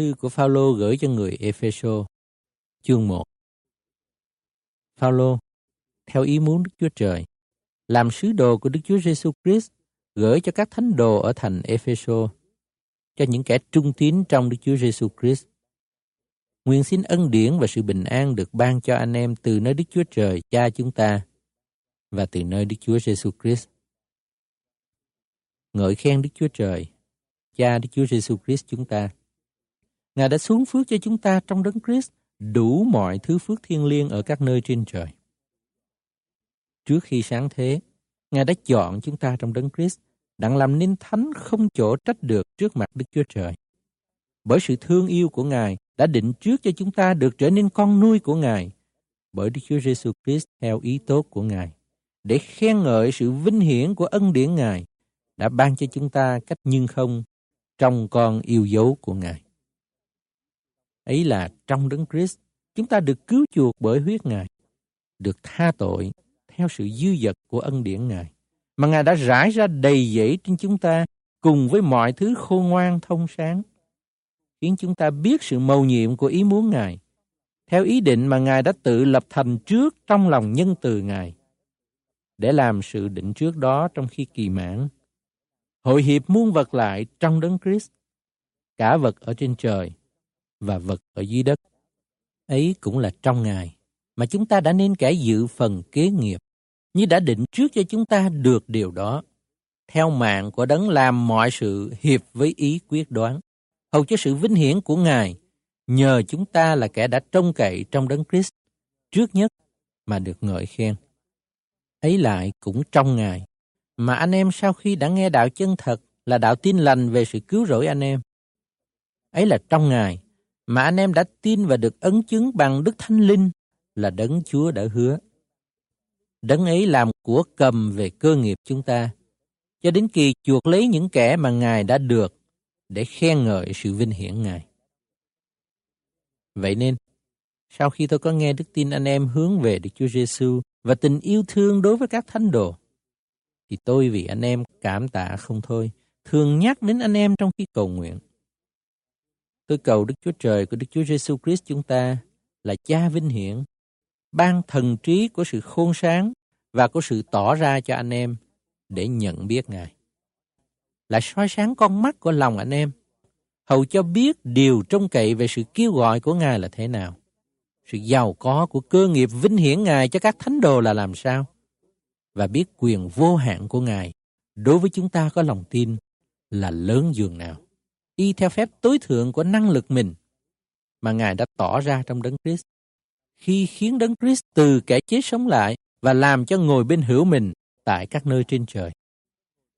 thư của Phaolô gửi cho người Epheso, chương 1. Phaolô, theo ý muốn Đức Chúa Trời, làm sứ đồ của Đức Chúa Giêsu Christ gửi cho các thánh đồ ở thành Epheso, cho những kẻ trung tín trong Đức Chúa Giêsu Christ. Nguyện xin ân điển và sự bình an được ban cho anh em từ nơi Đức Chúa Trời Cha chúng ta và từ nơi Đức Chúa Giêsu Christ. Ngợi khen Đức Chúa Trời, Cha Đức Chúa Giêsu Christ chúng ta. Ngài đã xuống phước cho chúng ta trong đấng Christ đủ mọi thứ phước thiên liêng ở các nơi trên trời. Trước khi sáng thế, Ngài đã chọn chúng ta trong đấng Christ đặng làm nên thánh không chỗ trách được trước mặt Đức Chúa Trời. Bởi sự thương yêu của Ngài đã định trước cho chúng ta được trở nên con nuôi của Ngài bởi Đức Chúa Giêsu Christ theo ý tốt của Ngài để khen ngợi sự vinh hiển của ân điển Ngài đã ban cho chúng ta cách nhưng không trong con yêu dấu của Ngài. Ấy là trong đấng Christ, chúng ta được cứu chuộc bởi huyết Ngài, được tha tội theo sự dư dật của ân điển Ngài, mà Ngài đã rải ra đầy dẫy trên chúng ta cùng với mọi thứ khôn ngoan thông sáng, khiến chúng ta biết sự mầu nhiệm của ý muốn Ngài, theo ý định mà Ngài đã tự lập thành trước trong lòng nhân từ Ngài, để làm sự định trước đó trong khi kỳ mãn, hội hiệp muôn vật lại trong đấng Christ, cả vật ở trên trời và vật ở dưới đất. Ấy cũng là trong Ngài mà chúng ta đã nên kẻ dự phần kế nghiệp, như đã định trước cho chúng ta được điều đó, theo mạng của đấng làm mọi sự hiệp với ý quyết đoán, hầu cho sự vinh hiển của Ngài, nhờ chúng ta là kẻ đã trông cậy trong đấng Christ, trước nhất mà được ngợi khen. Ấy lại cũng trong Ngài, mà anh em sau khi đã nghe đạo chân thật là đạo tin lành về sự cứu rỗi anh em. Ấy là trong Ngài mà anh em đã tin và được ấn chứng bằng Đức Thánh Linh là đấng Chúa đã hứa. Đấng ấy làm của cầm về cơ nghiệp chúng ta, cho đến kỳ chuộc lấy những kẻ mà Ngài đã được để khen ngợi sự vinh hiển Ngài. Vậy nên, sau khi tôi có nghe đức tin anh em hướng về Đức Chúa Giêsu và tình yêu thương đối với các thánh đồ, thì tôi vì anh em cảm tạ không thôi, thường nhắc đến anh em trong khi cầu nguyện. Tôi cầu Đức Chúa Trời của Đức Chúa Giêsu Christ chúng ta là Cha vinh hiển, ban thần trí của sự khôn sáng và của sự tỏ ra cho anh em để nhận biết Ngài. Là soi sáng con mắt của lòng anh em, hầu cho biết điều trông cậy về sự kêu gọi của Ngài là thế nào. Sự giàu có của cơ nghiệp vinh hiển Ngài cho các thánh đồ là làm sao và biết quyền vô hạn của Ngài đối với chúng ta có lòng tin là lớn dường nào. Y theo phép tối thượng của năng lực mình mà Ngài đã tỏ ra trong Đấng Christ. Khi khiến Đấng Christ từ kẻ chết sống lại và làm cho ngồi bên hữu mình tại các nơi trên trời.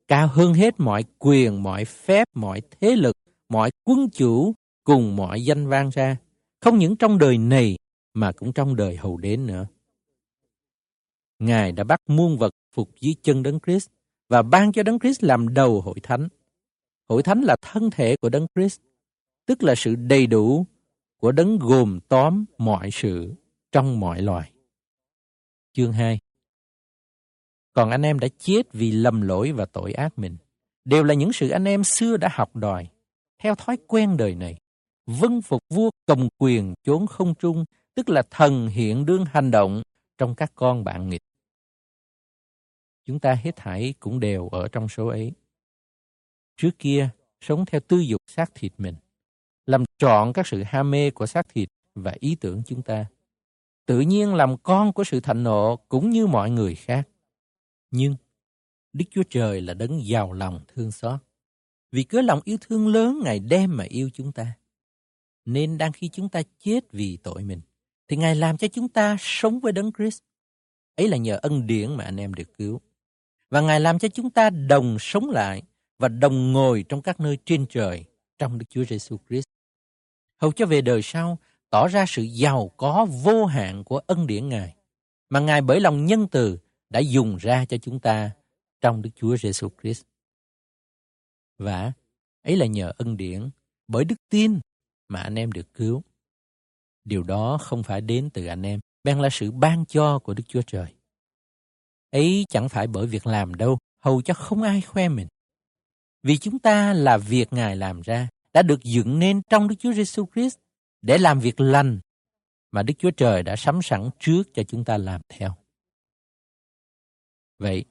Cao hơn hết mọi quyền, mọi phép, mọi thế lực, mọi quân chủ cùng mọi danh vang ra, không những trong đời này mà cũng trong đời hầu đến nữa. Ngài đã bắt muôn vật phục dưới chân Đấng Christ và ban cho Đấng Christ làm đầu hội thánh. Hội thánh là thân thể của Đấng Christ, tức là sự đầy đủ của Đấng gồm tóm mọi sự trong mọi loài. Chương 2 Còn anh em đã chết vì lầm lỗi và tội ác mình, đều là những sự anh em xưa đã học đòi, theo thói quen đời này, vâng phục vua cầm quyền chốn không trung, tức là thần hiện đương hành động trong các con bạn nghịch. Chúng ta hết thảy cũng đều ở trong số ấy. Trước kia, sống theo tư dục xác thịt mình, làm trọn các sự ham mê của xác thịt và ý tưởng chúng ta. Tự nhiên làm con của sự thạnh nộ cũng như mọi người khác. Nhưng, Đức Chúa Trời là đấng giàu lòng thương xót. Vì cớ lòng yêu thương lớn Ngài đem mà yêu chúng ta. Nên đang khi chúng ta chết vì tội mình, thì Ngài làm cho chúng ta sống với đấng Christ. Ấy là nhờ ân điển mà anh em được cứu. Và Ngài làm cho chúng ta đồng sống lại và đồng ngồi trong các nơi trên trời trong Đức Chúa Giêsu Christ. Hầu cho về đời sau tỏ ra sự giàu có vô hạn của ân điển Ngài mà Ngài bởi lòng nhân từ đã dùng ra cho chúng ta trong Đức Chúa Giêsu Christ. Và ấy là nhờ ân điển bởi đức tin mà anh em được cứu. Điều đó không phải đến từ anh em, bèn là sự ban cho của Đức Chúa Trời. Ấy chẳng phải bởi việc làm đâu, hầu cho không ai khoe mình. Vì chúng ta là việc Ngài làm ra, đã được dựng nên trong Đức Chúa Giêsu Christ để làm việc lành mà Đức Chúa Trời đã sắm sẵn trước cho chúng ta làm theo. Vậy,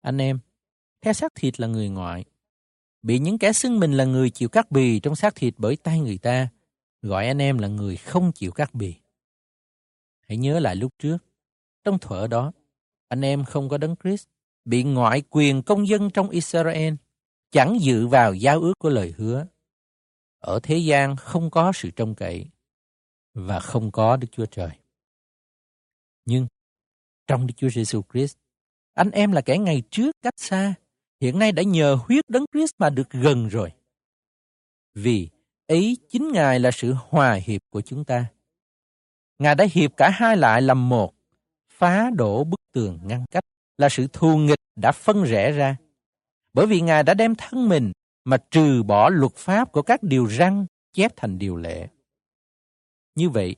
anh em, theo xác thịt là người ngoại, bị những kẻ xưng mình là người chịu cắt bì trong xác thịt bởi tay người ta, gọi anh em là người không chịu cắt bì. Hãy nhớ lại lúc trước, trong thuở đó, anh em không có đấng Christ, bị ngoại quyền công dân trong Israel, chẳng dự vào giao ước của lời hứa. Ở thế gian không có sự trông cậy và không có Đức Chúa Trời. Nhưng trong Đức Chúa Giêsu Christ, anh em là kẻ ngày trước cách xa, hiện nay đã nhờ huyết đấng Christ mà được gần rồi. Vì ấy chính Ngài là sự hòa hiệp của chúng ta. Ngài đã hiệp cả hai lại làm một, phá đổ bức tường ngăn cách, là sự thù nghịch đã phân rẽ ra. Bởi vì Ngài đã đem thân mình mà trừ bỏ luật pháp của các điều răn chép thành điều lệ. Như vậy,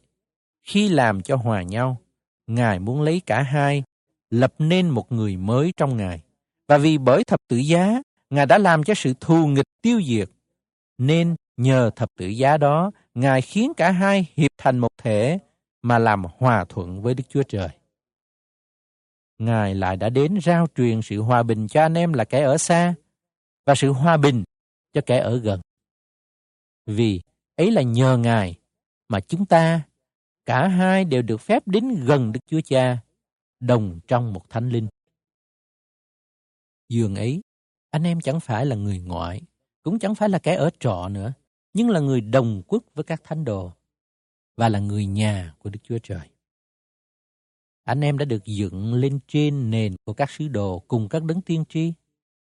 khi làm cho hòa nhau, Ngài muốn lấy cả hai, lập nên một người mới trong Ngài. Và vì bởi thập tử giá, Ngài đã làm cho sự thù nghịch tiêu diệt. Nên nhờ thập tử giá đó, Ngài khiến cả hai hiệp thành một thể mà làm hòa thuận với Đức Chúa Trời. Ngài lại đã đến rao truyền sự hòa bình cho anh em là kẻ ở xa và sự hòa bình cho kẻ ở gần. Vì ấy là nhờ Ngài mà chúng ta cả hai đều được phép đến gần Đức Chúa Cha, đồng trong một thánh linh. Dường ấy, anh em chẳng phải là người ngoại, cũng chẳng phải là kẻ ở trọ nữa, nhưng là người đồng quốc với các thánh đồ và là người nhà của Đức Chúa Trời. Anh em đã được dựng lên trên nền của các sứ đồ cùng các đấng tiên tri.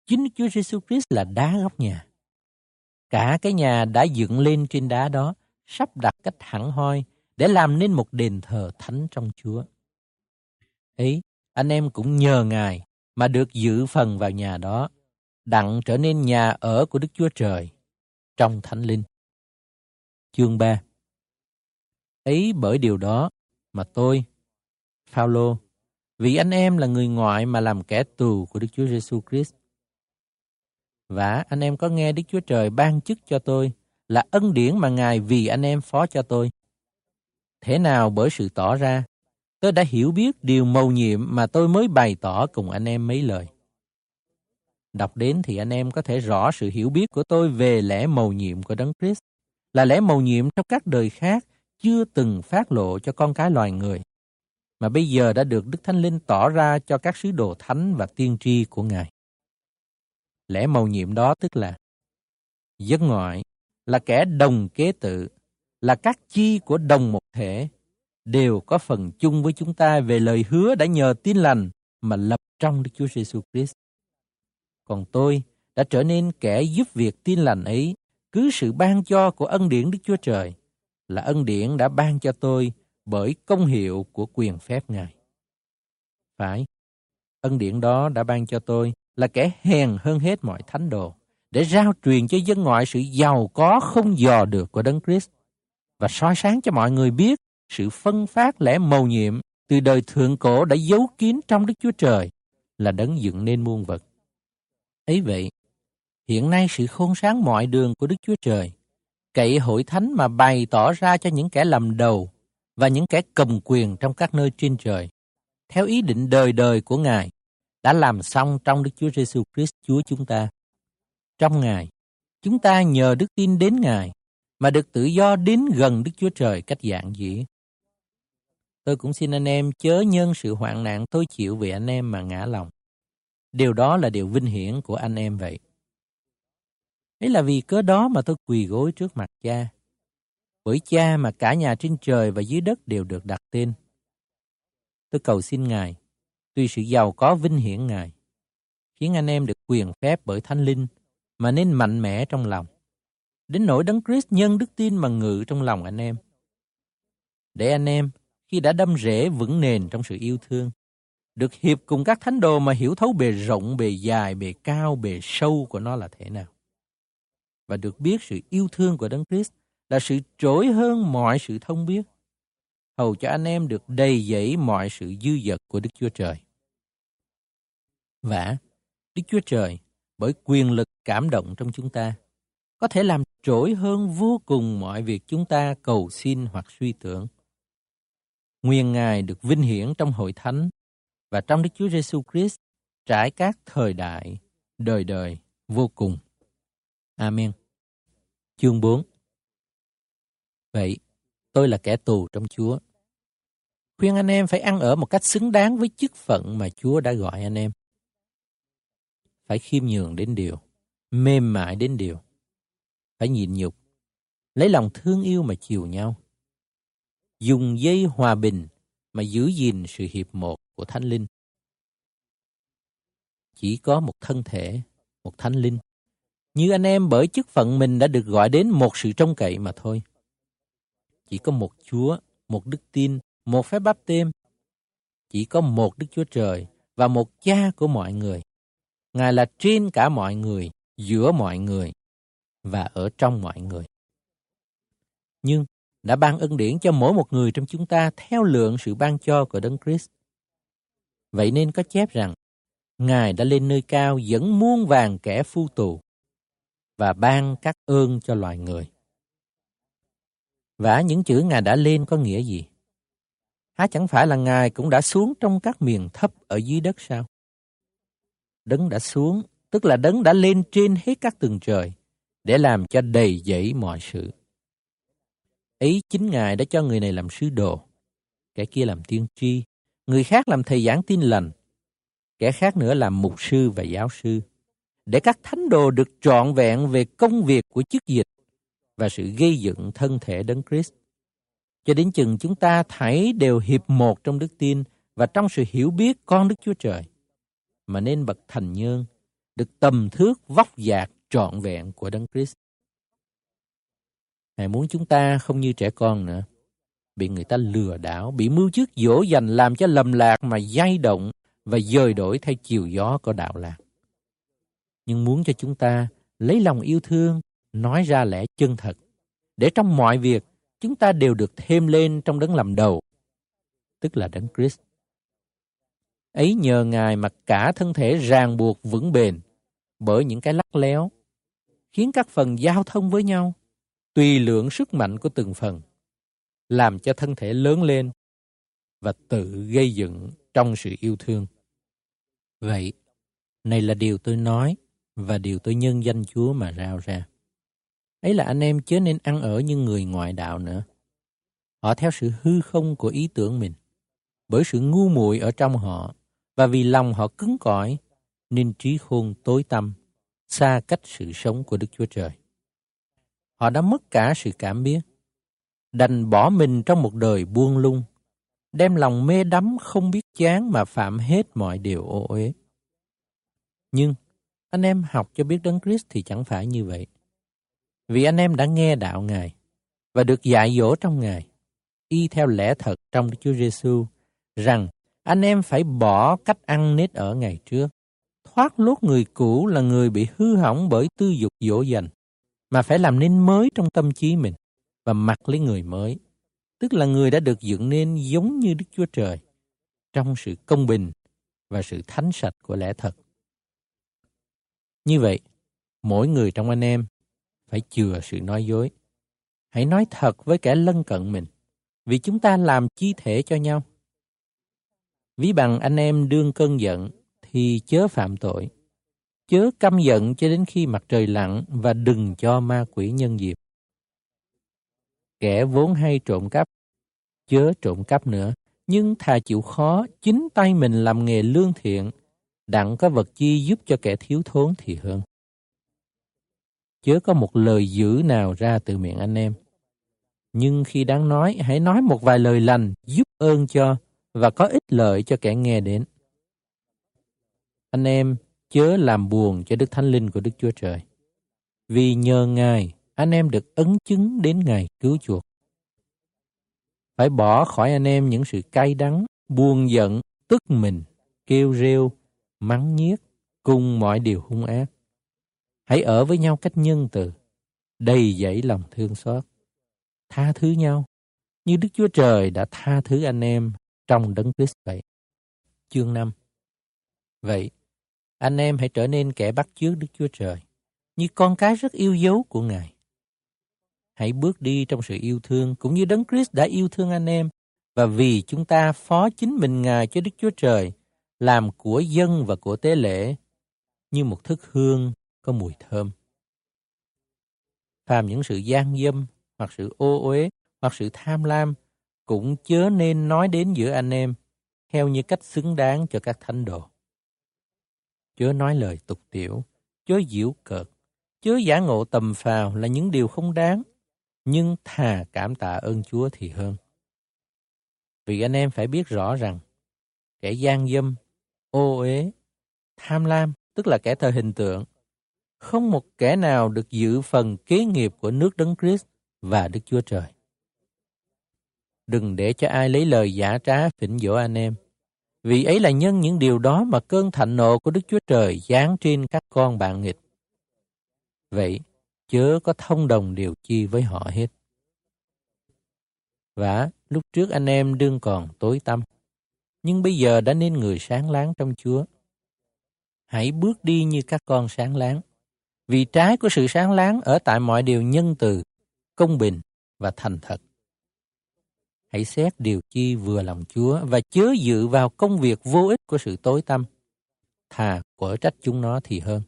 Chính Đức Chúa Giêsu Christ là đá góc nhà. Cả cái nhà đã dựng lên trên đá đó, sắp đặt cách hẳn hoi để làm nên một đền thờ thánh trong Chúa. Ấy, anh em cũng nhờ Ngài mà được giữ phần vào nhà đó, đặng trở nên nhà ở của Đức Chúa Trời trong Thánh Linh. Chương 3 Ấy bởi điều đó mà tôi, Phaolô, vì anh em là người ngoại mà làm kẻ tù của Đức Chúa Giêsu Christ. Và anh em có nghe Đức Chúa Trời ban chức cho tôi là ân điển mà Ngài vì anh em phó cho tôi. Thế nào bởi sự tỏ ra, tôi đã hiểu biết điều mầu nhiệm mà tôi mới bày tỏ cùng anh em mấy lời. Đọc đến thì anh em có thể rõ sự hiểu biết của tôi về lẽ mầu nhiệm của Đấng Christ, là lẽ mầu nhiệm trong các đời khác chưa từng phát lộ cho con cái loài người, mà bây giờ đã được Đức Thánh Linh tỏ ra cho các sứ đồ thánh và tiên tri của Ngài. Lẽ mầu nhiệm đó tức là dân ngoại là kẻ đồng kế tự, là các chi của đồng một thể, đều có phần chung với chúng ta về lời hứa đã nhờ tin lành mà lập trong Đức Chúa Giêsu Christ. Còn tôi đã trở nên kẻ giúp việc tin lành ấy, cứ sự ban cho của ân điển Đức Chúa Trời là ân điển đã ban cho tôi bởi công hiệu của quyền phép Ngài. Phải, ân điển đó đã ban cho tôi là kẻ hèn hơn hết mọi thánh đồ, để rao truyền cho dân ngoại sự giàu có không dò được của Đấng Christ và soi sáng cho mọi người biết sự phân phát lẽ mầu nhiệm từ đời thượng cổ đã giấu kín trong Đức Chúa Trời là đấng dựng nên muôn vật. Ấy vậy, hiện nay sự khôn sáng mọi đường của Đức Chúa Trời, cậy hội thánh mà bày tỏ ra cho những kẻ làm đầu và những kẻ cầm quyền trong các nơi trên trời, theo ý định đời đời của Ngài, đã làm xong trong Đức Chúa Giêsu Christ Chúa chúng ta. Trong Ngài, chúng ta nhờ đức tin đến Ngài mà được tự do đến gần Đức Chúa Trời cách dạng dĩ. Tôi cũng xin anh em chớ nhân sự hoạn nạn tôi chịu vì anh em mà ngã lòng. Điều đó là điều vinh hiển của anh em vậy. Ấy là vì cớ đó mà tôi quỳ gối trước mặt cha. Bởi cha mà cả nhà trên trời và dưới đất đều được đặt tên. Tôi cầu xin Ngài, tuy sự giàu có vinh hiển Ngài, khiến anh em được quyền phép bởi Thánh Linh mà nên mạnh mẽ trong lòng. Đến nỗi Đấng Christ nhân đức tin mà ngự trong lòng anh em. Để anh em, khi đã đâm rễ vững nền trong sự yêu thương, được hiệp cùng các thánh đồ mà hiểu thấu bề rộng, bề dài, bề cao, bề sâu của nó là thế nào. Và được biết sự yêu thương của Đấng Christ là sự trỗi hơn mọi sự thông biết, hầu cho anh em được đầy dẫy mọi sự dư dật của Đức Chúa Trời. Và Đức Chúa Trời bởi quyền lực cảm động trong chúng ta, có thể làm trỗi hơn vô cùng mọi việc chúng ta cầu xin hoặc suy tưởng. Nguyên Ngài được vinh hiển trong hội thánh và trong Đức Chúa Giêsu Christ trải các thời đại, đời đời vô cùng. Amen. Chương 4 Vậy, tôi là kẻ tù trong Chúa. Khuyên anh em phải ăn ở một cách xứng đáng với chức phận mà Chúa đã gọi anh em. Phải khiêm nhường đến điều, mềm mại đến điều. Phải nhịn nhục, lấy lòng thương yêu mà chiều nhau. Dùng dây hòa bình mà giữ gìn sự hiệp một của Thánh Linh. Chỉ có một thân thể, một Thánh Linh. Như anh em bởi chức phận mình đã được gọi đến một sự trông cậy mà thôi. Chỉ có một Chúa, một đức tin, một phép báp têm. Chỉ có một Đức Chúa Trời và một cha của mọi người. Ngài là trên cả mọi người, giữa mọi người và ở trong mọi người. Nhưng đã ban ân điển cho mỗi một người trong chúng ta theo lượng sự ban cho của Đấng Christ. Vậy nên có chép rằng, Ngài đã lên nơi cao dẫn muôn vàng kẻ phu tù và ban các ơn cho loài người. Và những chữ Ngài đã lên có nghĩa gì? Há chẳng phải là Ngài cũng đã xuống trong các miền thấp ở dưới đất sao? Đấng đã xuống, tức là đấng đã lên trên hết các tầng trời để làm cho đầy dẫy mọi sự. ý chính Ngài đã cho người này làm sứ đồ, kẻ kia làm tiên tri, người khác làm thầy giảng tin lành, kẻ khác nữa làm mục sư và giáo sư, để các thánh đồ được trọn vẹn về công việc của chức dịch và sự gây dựng thân thể đấng Christ. Cho đến chừng chúng ta thảy đều hiệp một trong đức tin và trong sự hiểu biết con Đức Chúa Trời, mà nên bậc thành nhân, được tầm thước vóc dạc trọn vẹn của đấng Christ. Ngài muốn chúng ta không như trẻ con nữa, bị người ta lừa đảo, bị mưu trước dỗ dành làm cho lầm lạc mà dây động và dời đổi theo chiều gió của đạo lạc. Nhưng muốn cho chúng ta lấy lòng yêu thương, nói ra lẽ chân thật, để trong mọi việc chúng ta đều được thêm lên trong đấng làm đầu, tức là đấng Christ. Ấy nhờ Ngài mà cả thân thể ràng buộc vững bền bởi những cái lắc léo, khiến các phần giao thông với nhau, tùy lượng sức mạnh của từng phần, làm cho thân thể lớn lên và tự gây dựng trong sự yêu thương. Vậy, này là điều tôi nói và điều tôi nhân danh Chúa mà rao ra. Ấy là anh em chớ nên ăn ở như người ngoại đạo nữa. Họ theo sự hư không của ý tưởng mình, bởi sự ngu muội ở trong họ, và vì lòng họ cứng cỏi, nên trí khôn tối tăm, xa cách sự sống của Đức Chúa Trời. Họ đã mất cả sự cảm biết, đành bỏ mình trong một đời buông lung, đem lòng mê đắm không biết chán mà phạm hết mọi điều ô uế. Nhưng anh em học cho biết Đấng Christ thì chẳng phải như vậy. Vì anh em đã nghe đạo Ngài và được dạy dỗ trong Ngài, y theo lẽ thật trong Đức Chúa Giêsu rằng anh em phải bỏ cách ăn nết ở ngày trước. Thoát lốt người cũ là người bị hư hỏng bởi tư dục dỗ dành, mà phải làm nên mới trong tâm trí mình và mặc lấy người mới, tức là người đã được dựng nên giống như Đức Chúa Trời, trong sự công bình và sự thánh sạch của lẽ thật. Như vậy, mỗi người trong anh em phải chừa sự nói dối. Hãy nói thật với kẻ lân cận mình, vì chúng ta làm chi thể cho nhau. Ví bằng anh em đương cơn giận, thì chớ phạm tội. Chớ căm giận cho đến khi mặt trời lặn và đừng cho ma quỷ nhân dịp. Kẻ vốn hay trộm cắp, chớ trộm cắp nữa, nhưng thà chịu khó, chính tay mình làm nghề lương thiện, đặng có vật chi giúp cho kẻ thiếu thốn thì hơn chớ có một lời dữ nào ra từ miệng anh em. Nhưng khi đáng nói, hãy nói một vài lời lành, giúp ơn cho và có ích lợi cho kẻ nghe đến. Anh em chớ làm buồn cho Đức Thánh Linh của Đức Chúa Trời. Vì nhờ Ngài, anh em được ấn chứng đến Ngài cứu chuộc. Phải bỏ khỏi anh em những sự cay đắng, buồn giận, tức mình, kêu rêu, mắng nhiếc, cùng mọi điều hung ác Hãy ở với nhau cách nhân từ, đầy dẫy lòng thương xót. Tha thứ nhau, như Đức Chúa Trời đã tha thứ anh em trong đấng Christ vậy. Chương 5 Vậy, anh em hãy trở nên kẻ bắt chước Đức Chúa Trời, như con cái rất yêu dấu của Ngài. Hãy bước đi trong sự yêu thương cũng như Đấng Christ đã yêu thương anh em và vì chúng ta phó chính mình Ngài cho Đức Chúa Trời làm của dân và của tế lễ như một thức hương có mùi thơm. Phàm những sự gian dâm hoặc sự ô uế hoặc sự tham lam cũng chớ nên nói đến giữa anh em theo như cách xứng đáng cho các thánh đồ. Chớ nói lời tục tiểu, chớ diễu cợt, chớ giả ngộ tầm phào là những điều không đáng, nhưng thà cảm tạ ơn Chúa thì hơn. Vì anh em phải biết rõ rằng kẻ gian dâm, ô uế, tham lam, tức là kẻ thờ hình tượng, không một kẻ nào được giữ phần kế nghiệp của nước Đấng Christ và Đức Chúa Trời. Đừng để cho ai lấy lời giả trá phỉnh dỗ anh em. Vì ấy là nhân những điều đó mà cơn thạnh nộ của Đức Chúa Trời giáng trên các con bạn nghịch. Vậy, chớ có thông đồng điều chi với họ hết. Và lúc trước anh em đương còn tối tăm, nhưng bây giờ đã nên người sáng láng trong Chúa. Hãy bước đi như các con sáng láng, vì trái của sự sáng láng ở tại mọi điều nhân từ, công bình và thành thật. Hãy xét điều chi vừa lòng Chúa và chớ dự vào công việc vô ích của sự tối tâm Thà quở trách chúng nó thì hơn.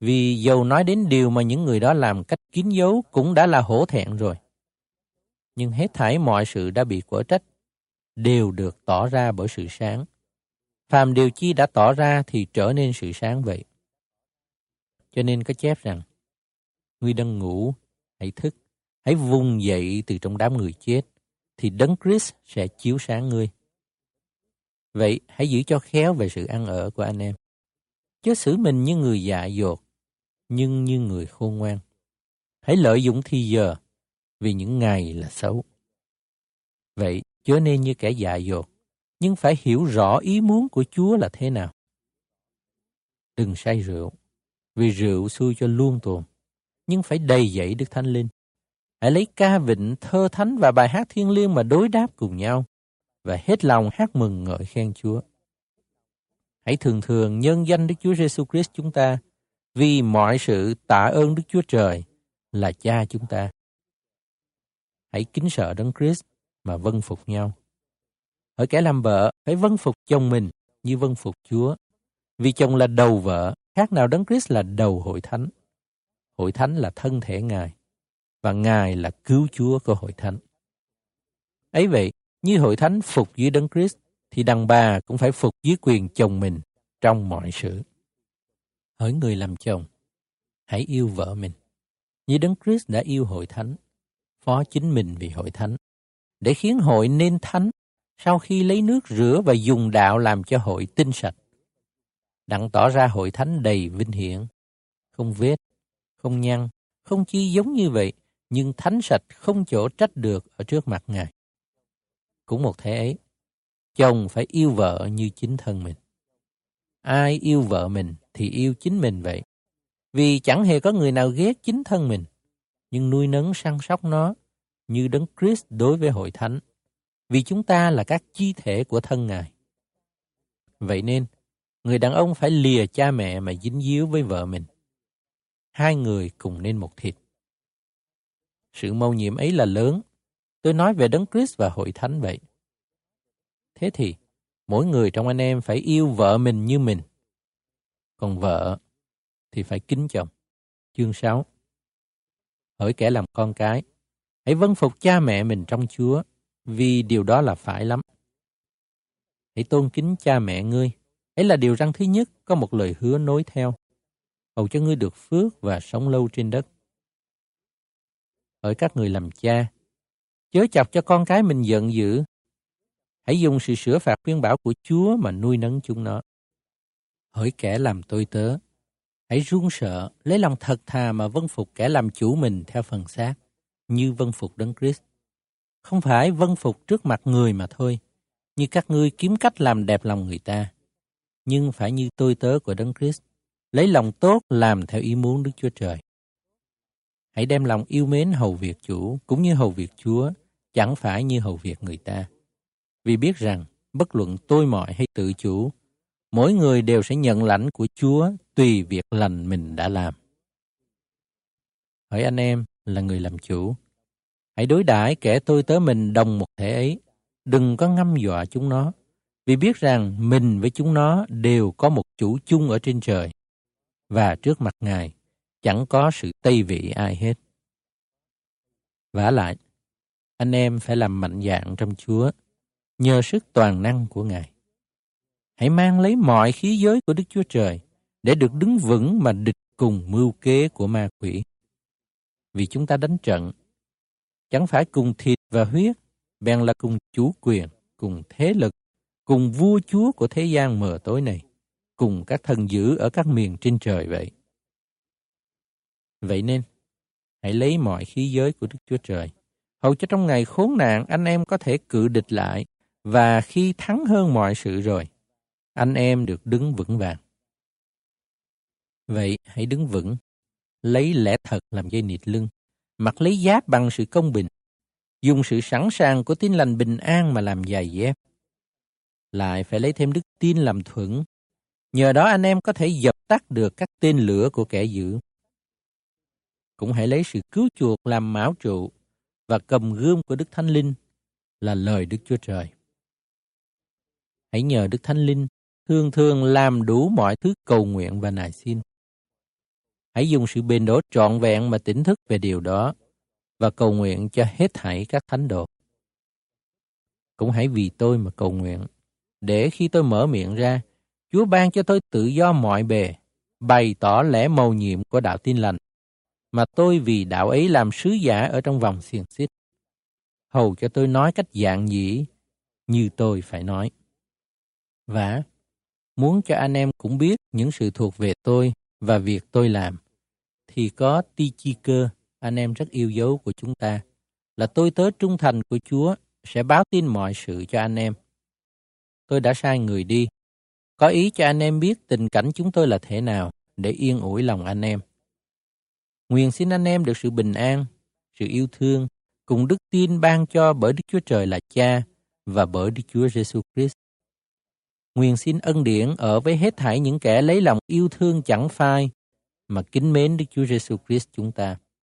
Vì dầu nói đến điều mà những người đó làm cách kín dấu cũng đã là hổ thẹn rồi. Nhưng hết thảy mọi sự đã bị quở trách, đều được tỏ ra bởi sự sáng. Phàm điều chi đã tỏ ra thì trở nên sự sáng vậy. Cho nên có chép rằng, Ngươi đang ngủ, hãy thức, hãy vùng dậy từ trong đám người chết, thì Đấng Christ sẽ chiếu sáng ngươi. Vậy hãy giữ cho khéo về sự ăn ở của anh em. Chớ xử mình như người dạ dột, nhưng như người khôn ngoan. Hãy lợi dụng thì giờ, vì những ngày là xấu. Vậy chớ nên như kẻ dạ dột, nhưng phải hiểu rõ ý muốn của Chúa là thế nào. Đừng say rượu, vì rượu xui cho luôn tuồn, nhưng phải đầy dậy Đức Thánh Linh. Hãy lấy ca vịnh, thơ thánh và bài hát thiên liêng mà đối đáp cùng nhau và hết lòng hát mừng ngợi khen Chúa. Hãy thường thường nhân danh Đức Chúa Giêsu Christ chúng ta vì mọi sự tạ ơn Đức Chúa Trời là cha chúng ta. Hãy kính sợ Đấng Christ mà vâng phục nhau. Ở kẻ làm vợ phải vâng phục chồng mình như vâng phục Chúa. Vì chồng là đầu vợ, khác nào Đấng Christ là đầu hội thánh. Hội thánh là thân thể Ngài và Ngài là cứu Chúa của hội thánh. Ấy vậy, như hội thánh phục dưới đấng Christ, thì đàn bà cũng phải phục dưới quyền chồng mình trong mọi sự. Hỡi người làm chồng, hãy yêu vợ mình, như đấng Christ đã yêu hội thánh, phó chính mình vì hội thánh, để khiến hội nên thánh sau khi lấy nước rửa và dùng đạo làm cho hội tinh sạch. Đặng tỏ ra hội thánh đầy vinh hiển, không vết, không nhăn, không chi giống như vậy, nhưng thánh sạch không chỗ trách được ở trước mặt Ngài. Cũng một thế ấy, chồng phải yêu vợ như chính thân mình. Ai yêu vợ mình thì yêu chính mình vậy. Vì chẳng hề có người nào ghét chính thân mình, nhưng nuôi nấng săn sóc nó như đấng Christ đối với hội thánh. Vì chúng ta là các chi thể của thân Ngài. Vậy nên, người đàn ông phải lìa cha mẹ mà dính díu với vợ mình. Hai người cùng nên một thịt. Sự mâu nhiệm ấy là lớn. Tôi nói về Đấng Christ và hội thánh vậy. Thế thì, mỗi người trong anh em phải yêu vợ mình như mình. Còn vợ thì phải kính chồng. Chương 6 Hỡi kẻ làm con cái, hãy vâng phục cha mẹ mình trong Chúa, vì điều đó là phải lắm. Hãy tôn kính cha mẹ ngươi. Ấy là điều răng thứ nhất có một lời hứa nối theo. Hầu cho ngươi được phước và sống lâu trên đất ở các người làm cha. Chớ chọc cho con cái mình giận dữ. Hãy dùng sự sửa phạt khuyên bảo của Chúa mà nuôi nấng chúng nó. Hỡi kẻ làm tôi tớ, hãy run sợ, lấy lòng thật thà mà vâng phục kẻ làm chủ mình theo phần xác, như vâng phục Đấng Christ. Không phải vâng phục trước mặt người mà thôi, như các ngươi kiếm cách làm đẹp lòng người ta, nhưng phải như tôi tớ của Đấng Christ, lấy lòng tốt làm theo ý muốn Đức Chúa Trời. Hãy đem lòng yêu mến hầu việc chủ cũng như hầu việc Chúa, chẳng phải như hầu việc người ta. Vì biết rằng, bất luận tôi mọi hay tự chủ, mỗi người đều sẽ nhận lãnh của Chúa tùy việc lành mình đã làm. hỏi anh em là người làm chủ. Hãy đối đãi kẻ tôi tớ mình đồng một thể ấy. Đừng có ngâm dọa chúng nó. Vì biết rằng mình với chúng nó đều có một chủ chung ở trên trời. Và trước mặt Ngài, chẳng có sự tây vị ai hết. vả lại, anh em phải làm mạnh dạn trong Chúa, nhờ sức toàn năng của Ngài. Hãy mang lấy mọi khí giới của Đức Chúa Trời để được đứng vững mà địch cùng mưu kế của ma quỷ. Vì chúng ta đánh trận, chẳng phải cùng thịt và huyết, bèn là cùng chủ quyền, cùng thế lực, cùng vua chúa của thế gian mờ tối này, cùng các thần dữ ở các miền trên trời vậy. Vậy nên, hãy lấy mọi khí giới của Đức Chúa Trời, hầu cho trong ngày khốn nạn anh em có thể cự địch lại, và khi thắng hơn mọi sự rồi, anh em được đứng vững vàng. Vậy hãy đứng vững, lấy lẽ thật làm dây nịt lưng, mặc lấy giáp bằng sự công bình, dùng sự sẵn sàng của tin lành bình an mà làm giày dép. Lại phải lấy thêm đức tin làm thuẫn, nhờ đó anh em có thể dập tắt được các tên lửa của kẻ dữ. Cũng hãy lấy sự cứu chuộc làm mão trụ và cầm gươm của Đức Thánh Linh là lời Đức Chúa Trời. Hãy nhờ Đức Thánh Linh thường thường làm đủ mọi thứ cầu nguyện và nài xin. Hãy dùng sự bền đổ trọn vẹn mà tỉnh thức về điều đó và cầu nguyện cho hết thảy các thánh đồ. Cũng hãy vì tôi mà cầu nguyện, để khi tôi mở miệng ra, Chúa ban cho tôi tự do mọi bề, bày tỏ lẽ mầu nhiệm của đạo tin lành, mà tôi vì đạo ấy làm sứ giả ở trong vòng xiềng xích. Hầu cho tôi nói cách dạng dĩ như tôi phải nói. Và muốn cho anh em cũng biết những sự thuộc về tôi và việc tôi làm, thì có ti chi cơ, anh em rất yêu dấu của chúng ta, là tôi tớ trung thành của Chúa sẽ báo tin mọi sự cho anh em. Tôi đã sai người đi, có ý cho anh em biết tình cảnh chúng tôi là thế nào để yên ủi lòng anh em. Nguyện xin anh em được sự bình an, sự yêu thương cùng đức tin ban cho bởi Đức Chúa Trời là Cha và bởi Đức Chúa Giêsu Christ. Nguyện xin ân điển ở với hết thảy những kẻ lấy lòng yêu thương chẳng phai mà kính mến Đức Chúa Giêsu Christ chúng ta.